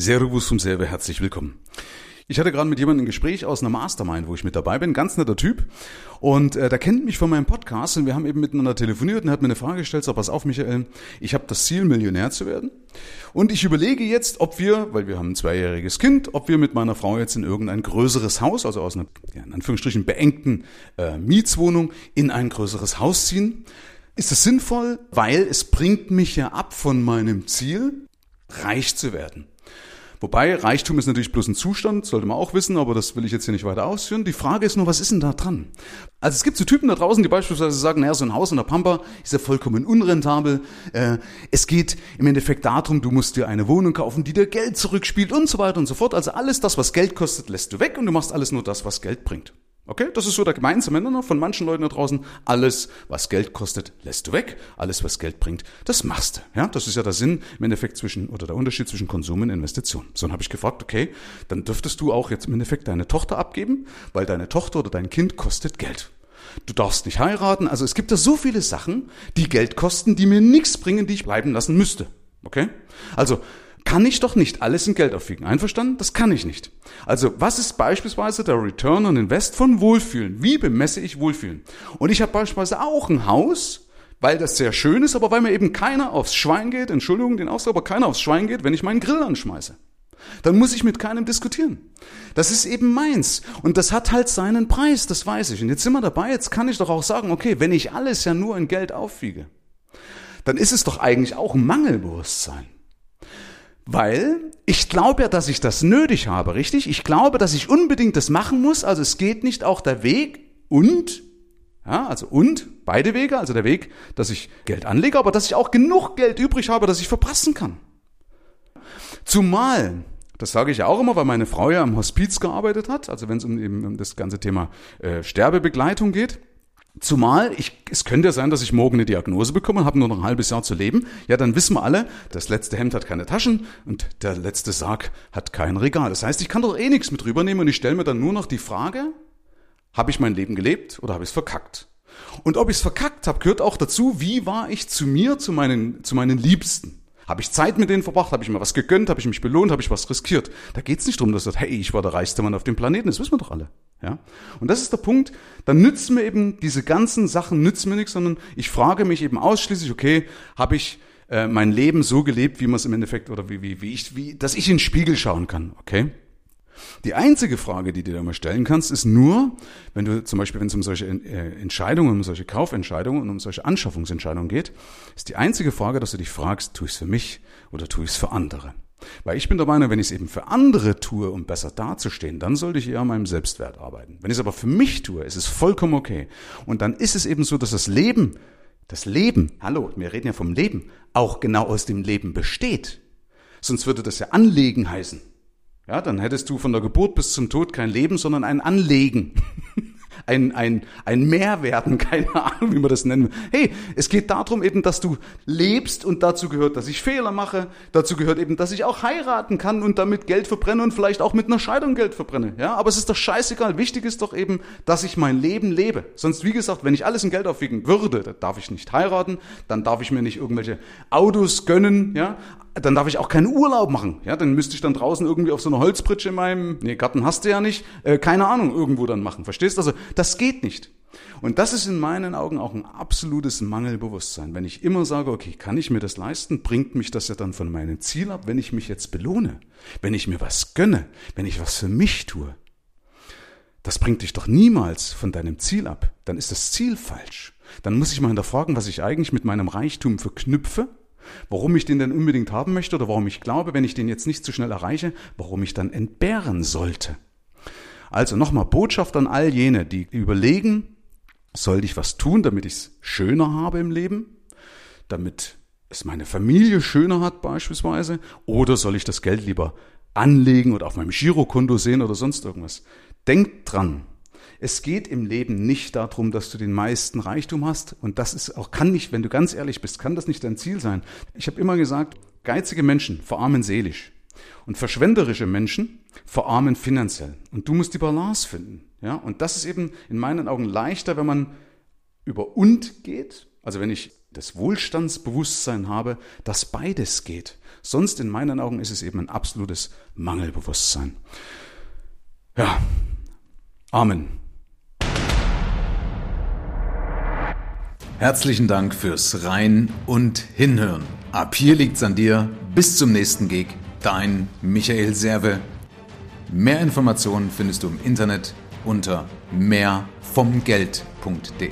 Servus vom Serve, herzlich willkommen. Ich hatte gerade mit jemandem ein Gespräch aus einer Mastermind, wo ich mit dabei bin, ganz netter Typ. Und äh, der kennt mich von meinem Podcast und wir haben eben miteinander telefoniert und hat mir eine Frage gestellt, so pass auf Michael, ich habe das Ziel, Millionär zu werden. Und ich überlege jetzt, ob wir, weil wir haben ein zweijähriges Kind, ob wir mit meiner Frau jetzt in irgendein größeres Haus, also aus einer, ja, in Anführungsstrichen, beengten äh, Mietswohnung, in ein größeres Haus ziehen. Ist das sinnvoll? Weil es bringt mich ja ab von meinem Ziel, reich zu werden. Wobei Reichtum ist natürlich bloß ein Zustand, sollte man auch wissen, aber das will ich jetzt hier nicht weiter ausführen. Die Frage ist nur, was ist denn da dran? Also es gibt so Typen da draußen, die beispielsweise sagen, naja, so ein Haus in der Pampa ist ja vollkommen unrentabel. Äh, es geht im Endeffekt darum, du musst dir eine Wohnung kaufen, die dir Geld zurückspielt und so weiter und so fort. Also alles das, was Geld kostet, lässt du weg und du machst alles nur das, was Geld bringt. Okay, das ist so der gemeinsame Nenner von manchen Leuten da draußen. Alles, was Geld kostet, lässt du weg. Alles, was Geld bringt, das machst du. Ja, das ist ja der Sinn im Endeffekt zwischen oder der Unterschied zwischen Konsum und Investition. So dann habe ich gefragt, okay, dann dürftest du auch jetzt im Endeffekt deine Tochter abgeben, weil deine Tochter oder dein Kind kostet Geld. Du darfst nicht heiraten. Also es gibt da so viele Sachen, die Geld kosten, die mir nichts bringen, die ich bleiben lassen müsste. Okay? Also kann ich doch nicht alles in Geld aufwiegen. Einverstanden? Das kann ich nicht. Also, was ist beispielsweise der Return on Invest von Wohlfühlen? Wie bemesse ich Wohlfühlen? Und ich habe beispielsweise auch ein Haus, weil das sehr schön ist, aber weil mir eben keiner aufs Schwein geht, Entschuldigung, den Ausdruck, aber keiner aufs Schwein geht, wenn ich meinen Grill anschmeiße. Dann muss ich mit keinem diskutieren. Das ist eben meins. Und das hat halt seinen Preis, das weiß ich. Und jetzt sind wir dabei, jetzt kann ich doch auch sagen, okay, wenn ich alles ja nur in Geld aufwiege, dann ist es doch eigentlich auch ein Mangelbewusstsein. Weil ich glaube ja, dass ich das nötig habe, richtig? Ich glaube, dass ich unbedingt das machen muss. Also es geht nicht auch der Weg und, ja, also und, beide Wege, also der Weg, dass ich Geld anlege, aber dass ich auch genug Geld übrig habe, dass ich verpassen kann. Zumal, das sage ich ja auch immer, weil meine Frau ja im Hospiz gearbeitet hat, also wenn es um, eben um das ganze Thema äh, Sterbebegleitung geht. Zumal, ich, es könnte ja sein, dass ich morgen eine Diagnose bekomme und habe nur noch ein halbes Jahr zu leben. Ja, dann wissen wir alle, das letzte Hemd hat keine Taschen und der letzte Sarg hat kein Regal. Das heißt, ich kann doch eh nichts mit rübernehmen und ich stelle mir dann nur noch die Frage, habe ich mein Leben gelebt oder habe ich es verkackt? Und ob ich es verkackt habe, gehört auch dazu, wie war ich zu mir, zu meinen, zu meinen Liebsten? Habe ich Zeit mit denen verbracht? Habe ich mir was gegönnt? Habe ich mich belohnt? Habe ich was riskiert? Da geht es nicht darum, dass du sagst, hey, ich war der reichste Mann auf dem Planeten. Das wissen wir doch alle. Ja? Und das ist der Punkt. Dann nützen mir eben diese ganzen Sachen nützen mir nichts, sondern ich frage mich eben ausschließlich, okay, habe ich äh, mein Leben so gelebt, wie man es im Endeffekt oder wie, wie, wie ich, wie, dass ich in den Spiegel schauen kann, okay? Die einzige Frage, die du dir immer stellen kannst, ist nur, wenn du zum Beispiel, wenn es um solche äh, Entscheidungen, um solche Kaufentscheidungen und um solche Anschaffungsentscheidungen geht, ist die einzige Frage, dass du dich fragst, tue ich es für mich oder tue ich es für andere? Weil ich bin der Meinung, wenn ich es eben für andere tue, um besser dazustehen, dann sollte ich eher an meinem Selbstwert arbeiten. Wenn ich es aber für mich tue, ist es vollkommen okay. Und dann ist es eben so, dass das Leben, das Leben, hallo, wir reden ja vom Leben, auch genau aus dem Leben besteht. Sonst würde das ja Anlegen heißen. Ja, dann hättest du von der Geburt bis zum Tod kein Leben, sondern ein Anlegen. ein, ein, ein Mehrwerden, keine Ahnung, wie man das nennen will. Hey, es geht darum eben, dass du lebst und dazu gehört, dass ich Fehler mache. Dazu gehört eben, dass ich auch heiraten kann und damit Geld verbrenne und vielleicht auch mit einer Scheidung Geld verbrenne. Ja, aber es ist doch scheißegal. Wichtig ist doch eben, dass ich mein Leben lebe. Sonst, wie gesagt, wenn ich alles in Geld aufwiegen würde, dann darf ich nicht heiraten, dann darf ich mir nicht irgendwelche Autos gönnen, ja dann darf ich auch keinen Urlaub machen. Ja, dann müsste ich dann draußen irgendwie auf so einer Holzpritsche in meinem, nee, Garten hast du ja nicht, äh, keine Ahnung, irgendwo dann machen. Verstehst? Also, das geht nicht. Und das ist in meinen Augen auch ein absolutes Mangelbewusstsein. Wenn ich immer sage, okay, kann ich mir das leisten, bringt mich das ja dann von meinem Ziel ab, wenn ich mich jetzt belohne, wenn ich mir was gönne, wenn ich was für mich tue. Das bringt dich doch niemals von deinem Ziel ab. Dann ist das Ziel falsch. Dann muss ich mal hinterfragen, was ich eigentlich mit meinem Reichtum verknüpfe Warum ich den denn unbedingt haben möchte oder warum ich glaube, wenn ich den jetzt nicht zu schnell erreiche, warum ich dann entbehren sollte. Also nochmal Botschaft an all jene, die überlegen, soll ich was tun, damit ich es schöner habe im Leben, damit es meine Familie schöner hat beispielsweise, oder soll ich das Geld lieber anlegen oder auf meinem Girokonto sehen oder sonst irgendwas. Denkt dran, es geht im Leben nicht darum, dass du den meisten Reichtum hast. Und das ist auch, kann nicht, wenn du ganz ehrlich bist, kann das nicht dein Ziel sein. Ich habe immer gesagt, geizige Menschen verarmen seelisch. Und verschwenderische Menschen verarmen finanziell. Und du musst die Balance finden. Ja? Und das ist eben in meinen Augen leichter, wenn man über und geht. Also wenn ich das Wohlstandsbewusstsein habe, dass beides geht. Sonst in meinen Augen ist es eben ein absolutes Mangelbewusstsein. Ja, Amen. Herzlichen Dank fürs Rein und Hinhören. Ab hier liegt's an dir. Bis zum nächsten Gig. Dein Michael Serve. Mehr Informationen findest du im Internet unter mehrvomgeld.de.